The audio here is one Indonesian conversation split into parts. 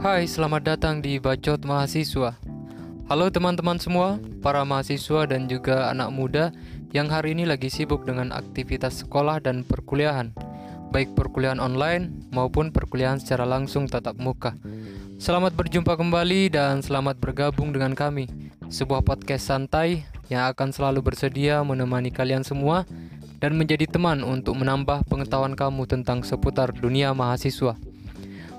Hai, selamat datang di Bacot Mahasiswa. Halo teman-teman semua, para mahasiswa dan juga anak muda yang hari ini lagi sibuk dengan aktivitas sekolah dan perkuliahan, baik perkuliahan online maupun perkuliahan secara langsung tatap muka. Selamat berjumpa kembali dan selamat bergabung dengan kami, sebuah podcast santai yang akan selalu bersedia menemani kalian semua dan menjadi teman untuk menambah pengetahuan kamu tentang seputar dunia mahasiswa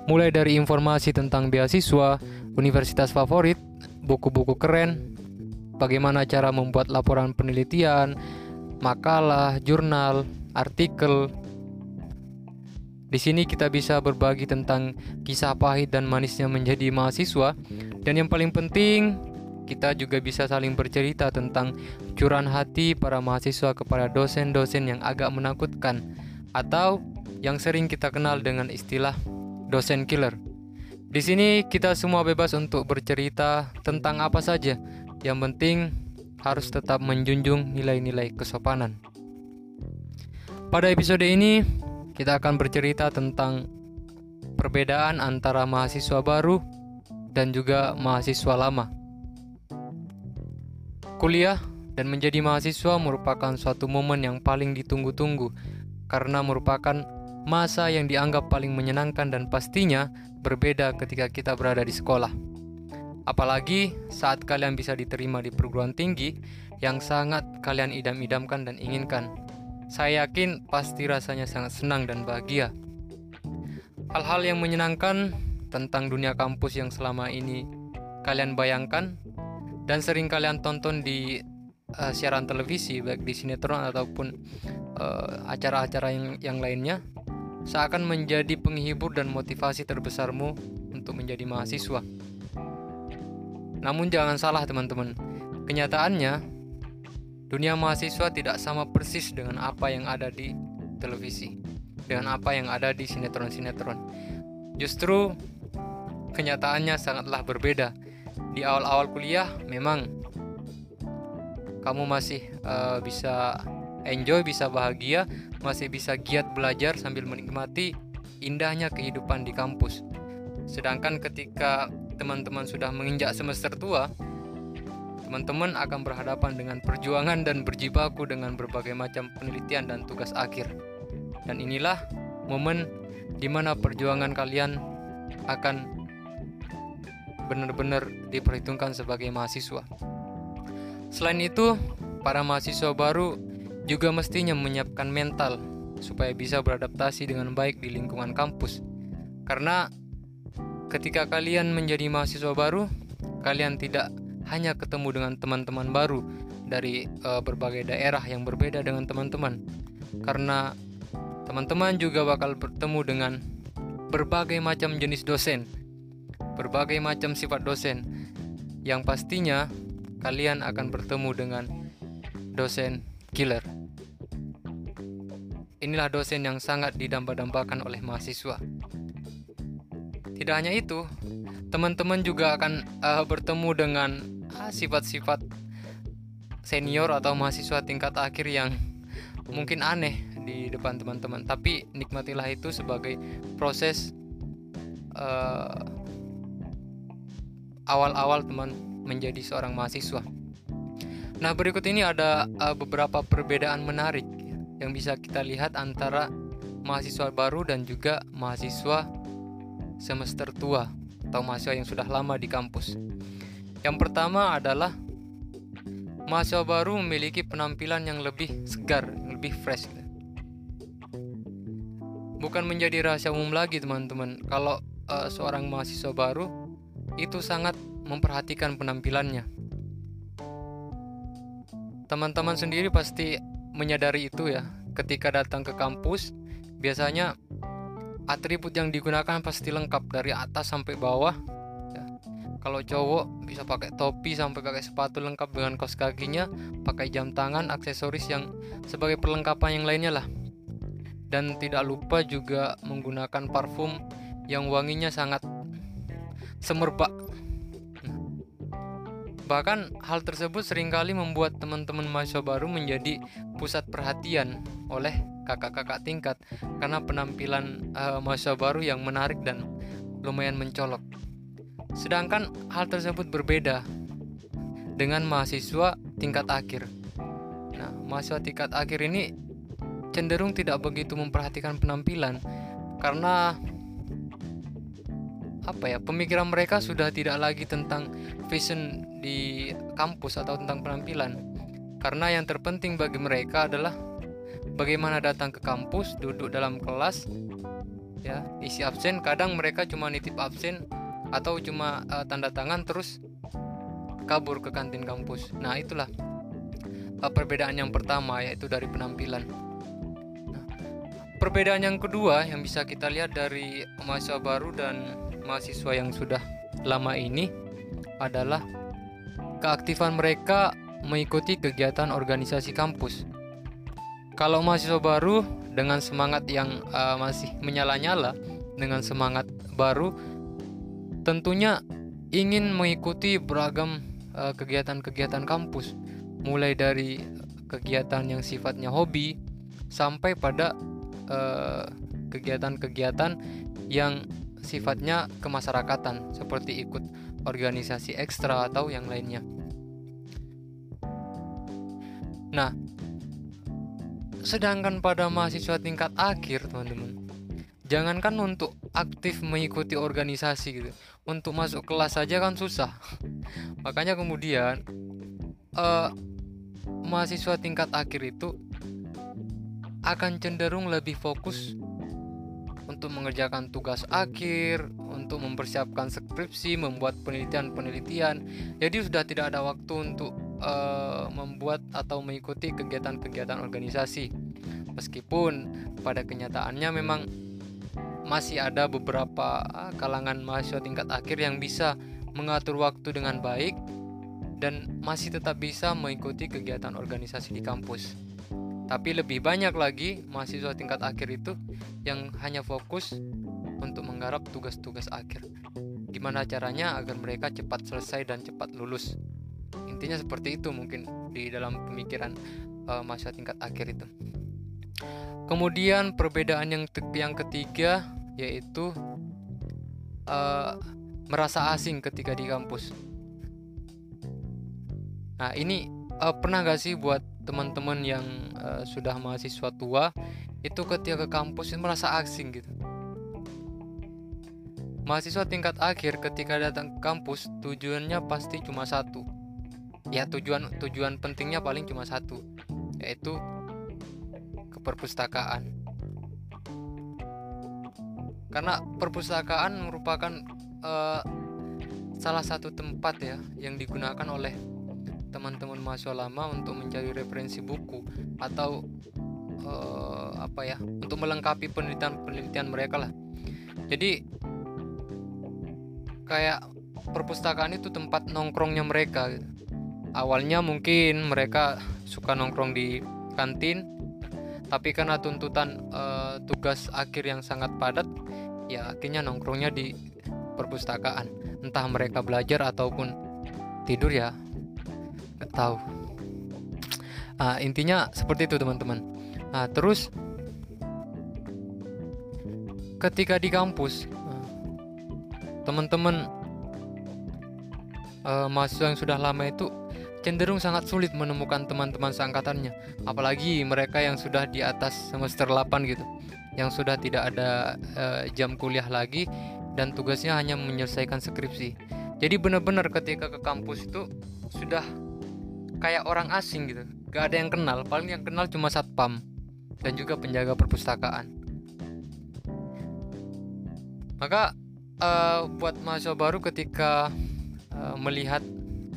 mulai dari informasi tentang beasiswa, universitas favorit, buku-buku keren, bagaimana cara membuat laporan penelitian, makalah, jurnal, artikel. Di sini kita bisa berbagi tentang kisah pahit dan manisnya menjadi mahasiswa, dan yang paling penting, kita juga bisa saling bercerita tentang curahan hati para mahasiswa kepada dosen-dosen yang agak menakutkan, atau yang sering kita kenal dengan istilah dosen killer. Di sini kita semua bebas untuk bercerita tentang apa saja. Yang penting harus tetap menjunjung nilai-nilai kesopanan. Pada episode ini kita akan bercerita tentang perbedaan antara mahasiswa baru dan juga mahasiswa lama. Kuliah dan menjadi mahasiswa merupakan suatu momen yang paling ditunggu-tunggu karena merupakan masa yang dianggap paling menyenangkan dan pastinya berbeda ketika kita berada di sekolah. Apalagi saat kalian bisa diterima di perguruan tinggi yang sangat kalian idam-idamkan dan inginkan. Saya yakin pasti rasanya sangat senang dan bahagia. Hal-hal yang menyenangkan tentang dunia kampus yang selama ini kalian bayangkan dan sering kalian tonton di uh, siaran televisi baik di sinetron ataupun eh, acara-acara uh, yang yang lainnya seakan menjadi penghibur dan motivasi terbesarmu untuk menjadi mahasiswa. Namun jangan salah teman-teman, kenyataannya dunia mahasiswa tidak sama persis dengan apa yang ada di televisi, dengan apa yang ada di sinetron-sinetron. Justru kenyataannya sangatlah berbeda. Di awal-awal kuliah memang kamu masih uh, bisa enjoy, bisa bahagia, masih bisa giat belajar sambil menikmati indahnya kehidupan di kampus. Sedangkan ketika teman-teman sudah menginjak semester tua, teman-teman akan berhadapan dengan perjuangan dan berjibaku dengan berbagai macam penelitian dan tugas akhir. Dan inilah momen di mana perjuangan kalian akan benar-benar diperhitungkan sebagai mahasiswa. Selain itu, para mahasiswa baru juga mestinya menyiapkan mental supaya bisa beradaptasi dengan baik di lingkungan kampus. Karena ketika kalian menjadi mahasiswa baru, kalian tidak hanya ketemu dengan teman-teman baru dari uh, berbagai daerah yang berbeda dengan teman-teman. Karena teman-teman juga bakal bertemu dengan berbagai macam jenis dosen, berbagai macam sifat dosen yang pastinya kalian akan bertemu dengan dosen killer. Inilah dosen yang sangat didamba-dambakan oleh mahasiswa. Tidak hanya itu, teman-teman juga akan uh, bertemu dengan ah, sifat-sifat senior atau mahasiswa tingkat akhir yang mungkin aneh di depan teman-teman. Tapi nikmatilah itu sebagai proses uh, awal-awal teman menjadi seorang mahasiswa. Nah, berikut ini ada uh, beberapa perbedaan menarik yang bisa kita lihat antara mahasiswa baru dan juga mahasiswa semester tua atau mahasiswa yang sudah lama di kampus. Yang pertama adalah mahasiswa baru memiliki penampilan yang lebih segar, lebih fresh. Bukan menjadi rahasia umum lagi, teman-teman. Kalau uh, seorang mahasiswa baru itu sangat memperhatikan penampilannya Teman-teman sendiri pasti menyadari itu ya. Ketika datang ke kampus, biasanya atribut yang digunakan pasti lengkap dari atas sampai bawah. Ya. Kalau cowok bisa pakai topi sampai pakai sepatu lengkap dengan kaos kakinya, pakai jam tangan, aksesoris yang sebagai perlengkapan yang lainnya lah. Dan tidak lupa juga menggunakan parfum yang wanginya sangat semerbak Bahkan hal tersebut sering kali membuat teman-teman mahasiswa baru menjadi pusat perhatian oleh kakak-kakak tingkat karena penampilan uh, mahasiswa baru yang menarik dan lumayan mencolok. Sedangkan hal tersebut berbeda dengan mahasiswa tingkat akhir. Nah, mahasiswa tingkat akhir ini cenderung tidak begitu memperhatikan penampilan karena apa ya pemikiran mereka sudah tidak lagi tentang fashion di kampus atau tentang penampilan karena yang terpenting bagi mereka adalah bagaimana datang ke kampus duduk dalam kelas ya isi absen kadang mereka cuma nitip absen atau cuma uh, tanda tangan terus kabur ke kantin kampus. Nah, itulah uh, perbedaan yang pertama yaitu dari penampilan. Nah, perbedaan yang kedua yang bisa kita lihat dari mahasiswa baru dan mahasiswa yang sudah lama ini adalah keaktifan mereka mengikuti kegiatan organisasi kampus. Kalau mahasiswa baru dengan semangat yang uh, masih menyala-nyala, dengan semangat baru tentunya ingin mengikuti beragam eh, kegiatan-kegiatan uh, kampus, mulai dari kegiatan yang sifatnya hobi sampai pada eh, kegiatan-kegiatan uh, yang sifatnya kemasyarakatan seperti ikut organisasi ekstra atau yang lainnya. Nah, sedangkan pada mahasiswa tingkat akhir, teman-teman, jangankan untuk aktif mengikuti organisasi gitu untuk masuk kelas saja kan susah makanya kemudian uh, mahasiswa tingkat akhir itu akan cenderung lebih fokus untuk mengerjakan tugas akhir, untuk mempersiapkan skripsi, membuat penelitian-penelitian. Jadi sudah tidak ada waktu untuk uh, membuat atau mengikuti kegiatan-kegiatan organisasi. Meskipun pada kenyataannya memang masih ada beberapa ah, kalangan mahasiswa tingkat akhir yang bisa mengatur waktu dengan baik dan masih tetap bisa mengikuti kegiatan organisasi di kampus. Tapi lebih banyak lagi mahasiswa tingkat akhir itu yang hanya fokus untuk menggarap tugas-tugas akhir. Gimana caranya agar mereka cepat selesai dan cepat lulus? Intinya seperti itu mungkin di dalam pemikiran uh, mahasiswa tingkat akhir itu. Kemudian perbedaan yang yang ketiga yaitu uh, merasa asing ketika di kampus. Nah ini uh, pernah gak sih buat teman-teman yang uh, sudah mahasiswa tua itu ketika ke kampus itu merasa asing gitu. Mahasiswa tingkat akhir ketika datang ke kampus tujuannya pasti cuma satu. Ya tujuan tujuan pentingnya paling cuma satu, yaitu ke perpustakaan karena perpustakaan merupakan uh, salah satu tempat ya yang digunakan oleh teman-teman mahasiswa lama untuk mencari referensi buku atau uh, apa ya untuk melengkapi penelitian-penelitian mereka lah. Jadi kayak perpustakaan itu tempat nongkrongnya mereka awalnya mungkin mereka suka nongkrong di kantin tapi karena tuntutan uh, tugas akhir yang sangat padat ya akhirnya nongkrongnya di perpustakaan. Entah mereka belajar ataupun tidur ya nggak tahu. Nah, intinya seperti itu teman-teman. Nah terus ketika di kampus teman-teman uh, mahasiswa yang sudah lama itu cenderung sangat sulit menemukan teman-teman seangkatannya apalagi mereka yang sudah di atas semester 8 gitu yang sudah tidak ada uh, jam kuliah lagi dan tugasnya hanya menyelesaikan skripsi. Jadi benar-benar ketika ke kampus itu sudah kayak orang asing gitu gak ada yang kenal paling yang kenal cuma satpam dan juga penjaga perpustakaan. Maka uh, buat mahasiswa baru ketika uh, melihat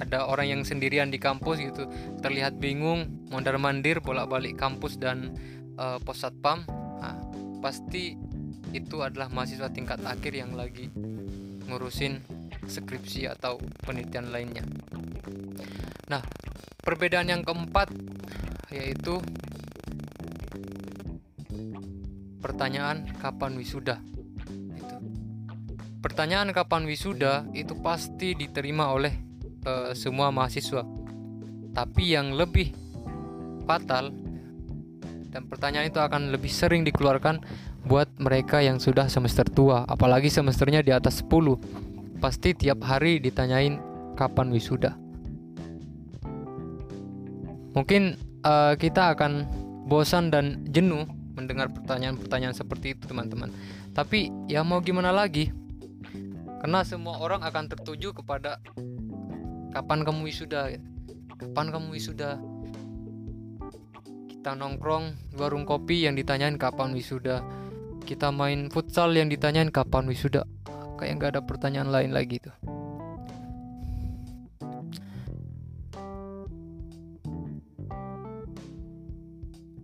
ada orang yang sendirian di kampus gitu terlihat bingung mondar mandir bolak balik kampus dan uh, pos satpam. Nah, pasti itu adalah mahasiswa tingkat akhir yang lagi ngurusin skripsi atau penelitian lainnya. Nah perbedaan yang keempat yaitu pertanyaan kapan wisuda. Pertanyaan kapan wisuda itu pasti diterima oleh uh, semua mahasiswa. Tapi yang lebih fatal dan pertanyaan itu akan lebih sering dikeluarkan buat mereka yang sudah semester tua, apalagi semesternya di atas 10. pasti tiap hari ditanyain kapan wisuda. Mungkin uh, kita akan bosan dan jenuh mendengar pertanyaan-pertanyaan seperti itu, teman-teman. Tapi ya mau gimana lagi? Karena semua orang akan tertuju kepada kapan kamu wisuda, kapan kamu wisuda. Kita nongkrong warung kopi yang ditanyain kapan wisuda. Kita main futsal yang ditanyain kapan wisuda. Kayak nggak ada pertanyaan lain lagi tuh.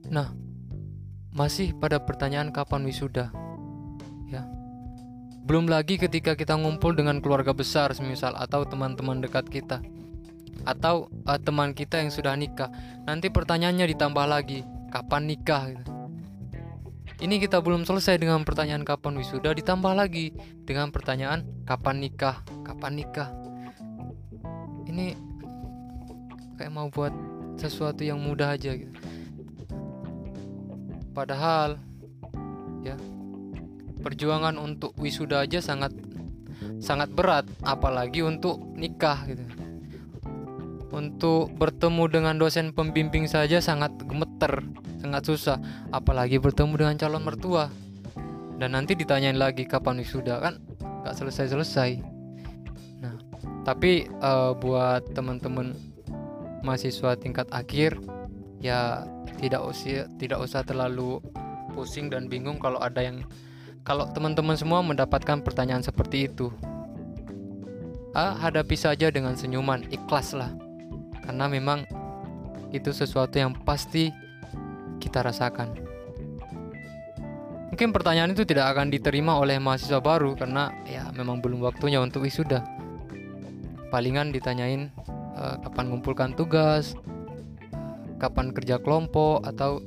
Nah, masih pada pertanyaan kapan wisuda. Belum lagi ketika kita ngumpul dengan keluarga besar semisal atau teman-teman dekat kita atau uh, teman kita yang sudah nikah. Nanti pertanyaannya ditambah lagi, kapan nikah gitu. Ini kita belum selesai dengan pertanyaan kapan wisuda ditambah lagi dengan pertanyaan kapan nikah, kapan nikah. Ini kayak mau buat sesuatu yang mudah aja gitu. Padahal ya perjuangan untuk wisuda aja sangat sangat berat apalagi untuk nikah gitu. Untuk bertemu dengan dosen pembimbing saja sangat gemeter, sangat susah, apalagi bertemu dengan calon mertua. Dan nanti ditanyain lagi kapan wisuda kan nggak selesai-selesai. Nah, tapi uh, buat teman-teman mahasiswa tingkat akhir ya tidak usah tidak usah terlalu pusing dan bingung kalau ada yang kalau teman-teman semua mendapatkan pertanyaan seperti itu ah, hadapi saja dengan senyuman ikhlaslah. Karena memang itu sesuatu yang pasti kita rasakan. Mungkin pertanyaan itu tidak akan diterima oleh mahasiswa baru karena ya memang belum waktunya untuk wisuda. Palingan ditanyain uh, kapan mengumpulkan tugas kapan kerja kelompok atau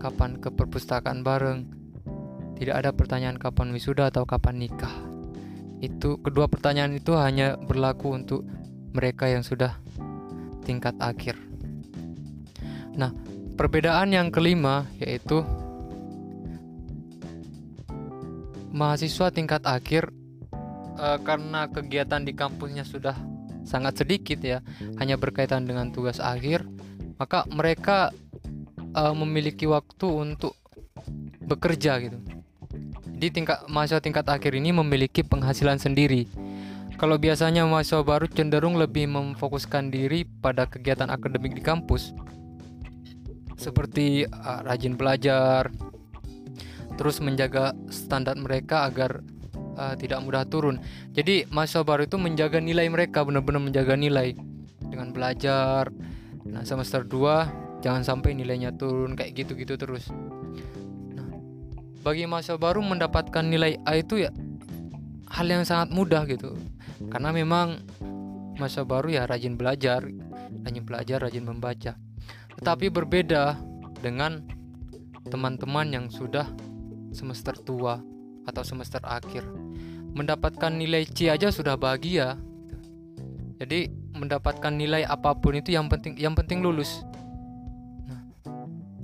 kapan ke perpustakaan bareng. Tidak ada pertanyaan kapan wisuda atau kapan nikah. Itu kedua pertanyaan itu hanya berlaku untuk mereka yang sudah tingkat akhir. Nah, perbedaan yang kelima yaitu mahasiswa tingkat akhir e, karena kegiatan di kampusnya sudah sangat sedikit ya, hanya berkaitan dengan tugas akhir maka mereka uh, memiliki waktu untuk bekerja gitu. Di tingkat mahasiswa tingkat akhir ini memiliki penghasilan sendiri. Kalau biasanya mahasiswa baru cenderung lebih memfokuskan diri pada kegiatan akademik di kampus, seperti uh, rajin belajar, terus menjaga standar mereka agar uh, tidak mudah turun. Jadi mahasiswa baru itu menjaga nilai mereka, benar-benar menjaga nilai dengan belajar, Nah, semester 2 jangan sampai nilainya turun kayak gitu-gitu terus. Bagi mahasiswa baru mendapatkan nilai A itu ya hal yang sangat mudah gitu. Karena memang masa baru ya rajin belajar, rajin belajar, rajin membaca. Tetapi berbeda dengan teman-teman yang sudah semester tua atau semester akhir. Mendapatkan nilai C aja sudah bahagia. Jadi mendapatkan nilai apa pun itu yang penting yang penting lulus.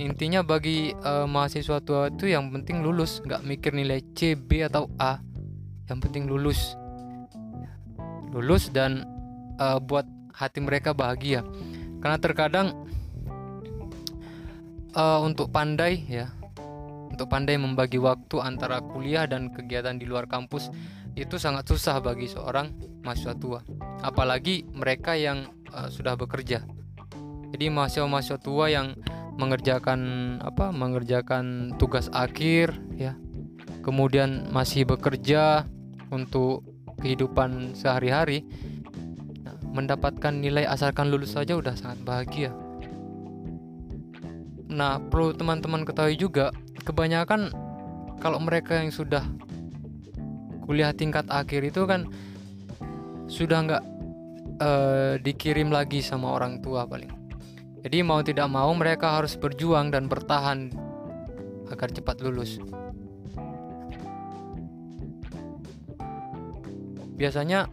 Intinya bagi uh, mahasiswa tua itu yang penting lulus, nggak mikir nilai C, B atau A. Yang penting lulus. Lulus dan uh, buat hati mereka bahagia. Karena terkadang uh, untuk pandai ya, untuk pandai membagi waktu antara kuliah dan kegiatan di luar kampus itu sangat susah bagi seorang mahasiswa tua, apalagi mereka yang uh, sudah bekerja. Jadi mahasiswa-mahasiswa tua yang mengerjakan apa? mengerjakan tugas akhir ya. Kemudian masih bekerja untuk kehidupan sehari-hari. Nah, mendapatkan nilai asalkan lulus saja udah sangat bahagia. Nah, perlu teman-teman ketahui juga, kebanyakan kalau mereka yang sudah kuliah tingkat akhir itu kan sudah nggak uh, dikirim lagi sama orang tua paling. Jadi mau tidak mau mereka harus berjuang dan bertahan agar cepat lulus. Biasanya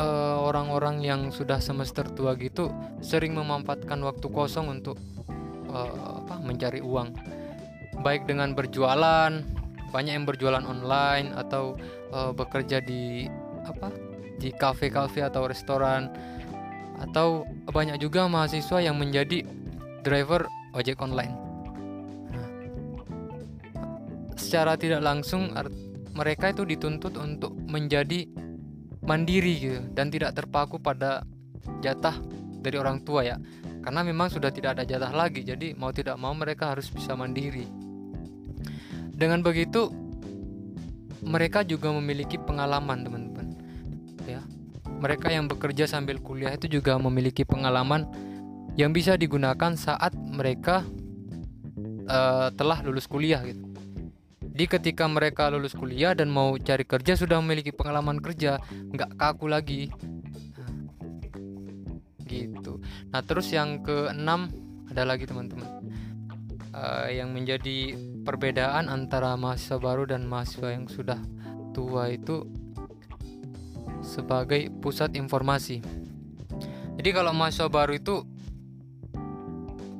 eh, orang-orang yang sudah semester tua gitu sering memanfaatkan waktu kosong untuk uh, apa mencari uang. Baik dengan berjualan, banyak yang berjualan online atau uh, bekerja di apa di kafe-kafe atau restoran atau banyak juga mahasiswa yang menjadi driver ojek online. Nah, secara tidak langsung mereka itu dituntut untuk menjadi mandiri gitu dan tidak terpaku pada jatah dari orang tua ya. Karena memang sudah tidak ada jatah lagi, jadi mau tidak mau mereka harus bisa mandiri. Dengan begitu mereka juga memiliki pengalaman, teman-teman. Mereka yang bekerja sambil kuliah itu juga memiliki pengalaman yang bisa digunakan saat mereka uh, telah lulus kuliah gitu. Di ketika mereka lulus kuliah dan mau cari kerja sudah memiliki pengalaman kerja, nggak kaku lagi. Gitu. Nah terus yang keenam ada lagi teman-teman uh, yang menjadi perbedaan antara mahasiswa baru dan mahasiswa yang sudah tua itu sebagai pusat informasi. Jadi kalau mahasiswa baru itu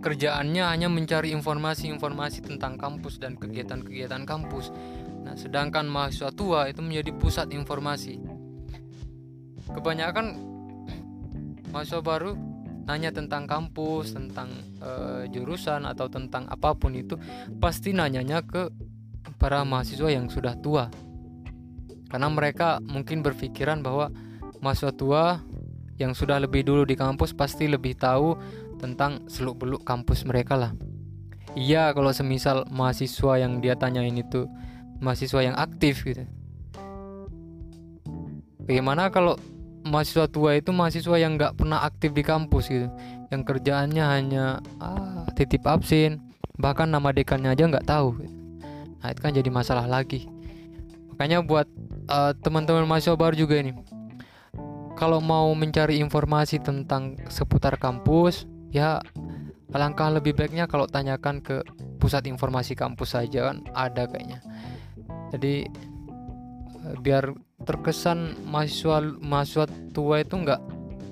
kerjaannya hanya mencari informasi-informasi tentang kampus dan kegiatan-kegiatan kampus. Nah, sedangkan mahasiswa tua itu menjadi pusat informasi. Kebanyakan mahasiswa baru nanya tentang kampus, tentang e, jurusan atau tentang apa pun itu pasti nanyanya ke para mahasiswa yang sudah tua. Karena mereka mungkin berpikiran bahwa mahasiswa tua yang sudah lebih dulu di kampus pasti lebih tahu tentang seluk-beluk kampus mereka lah. Iya, kalau semisal mahasiswa yang dia tanyain itu mahasiswa yang aktif gitu. Bagaimana kalau mahasiswa tua itu mahasiswa yang nggak pernah aktif di kampus gitu, yang kerjaannya hanya ah, titip absen, bahkan nama dekannya aja nggak tahu. Gitu. Nah itu kan jadi masalah lagi. Makanya buat uh, teman-teman mahasiswa baru juga ini, kalau mau mencari informasi tentang seputar kampus, ya alangkah lebih baiknya kalau tanyakan ke pusat informasi kampus saja kan ada kayaknya. Jadi eh, biar terkesan mahasiswa mahasiswa tua itu nggak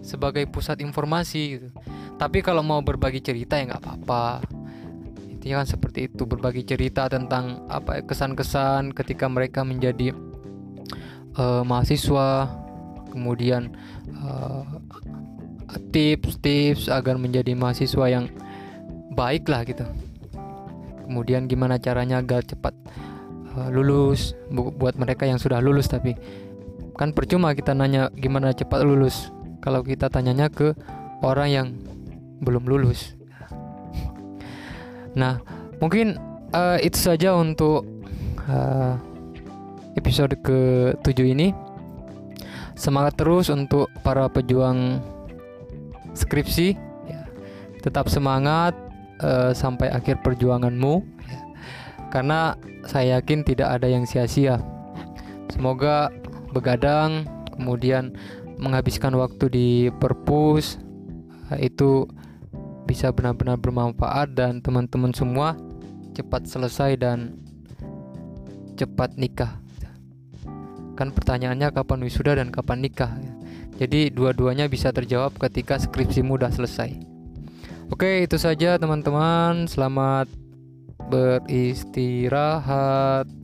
sebagai pusat informasi gitu. Tapi kalau mau berbagi cerita ya nggak apa-apa intinya kan seperti itu berbagi cerita tentang apa ya, kesan-kesan ketika mereka menjadi uh, mahasiswa. Kemudian uh, tips-tips agar menjadi mahasiswa yang baik lah gitu. Kemudian gimana caranya agar cepat uh, lulus buat mereka yang sudah lulus tapi kan percuma kita nanya gimana cepat lulus. Kalau kita tanyanya ke orang yang belum lulus nah mungkin uh, itu saja untuk uh, episode ke-7 ini semangat terus untuk para pejuang skripsi ya. tetap semangat uh, sampai akhir perjuanganmu ya. karena saya yakin tidak ada yang sia-sia semoga begadang kemudian menghabiskan waktu di perpus itu bisa benar-benar bermanfaat dan teman-teman semua cepat selesai dan cepat nikah kan pertanyaannya kapan wisuda dan kapan nikah jadi dua-duanya bisa terjawab ketika skripsimu sudah selesai. Oke, itu saja teman-teman. Selamat beristirahat.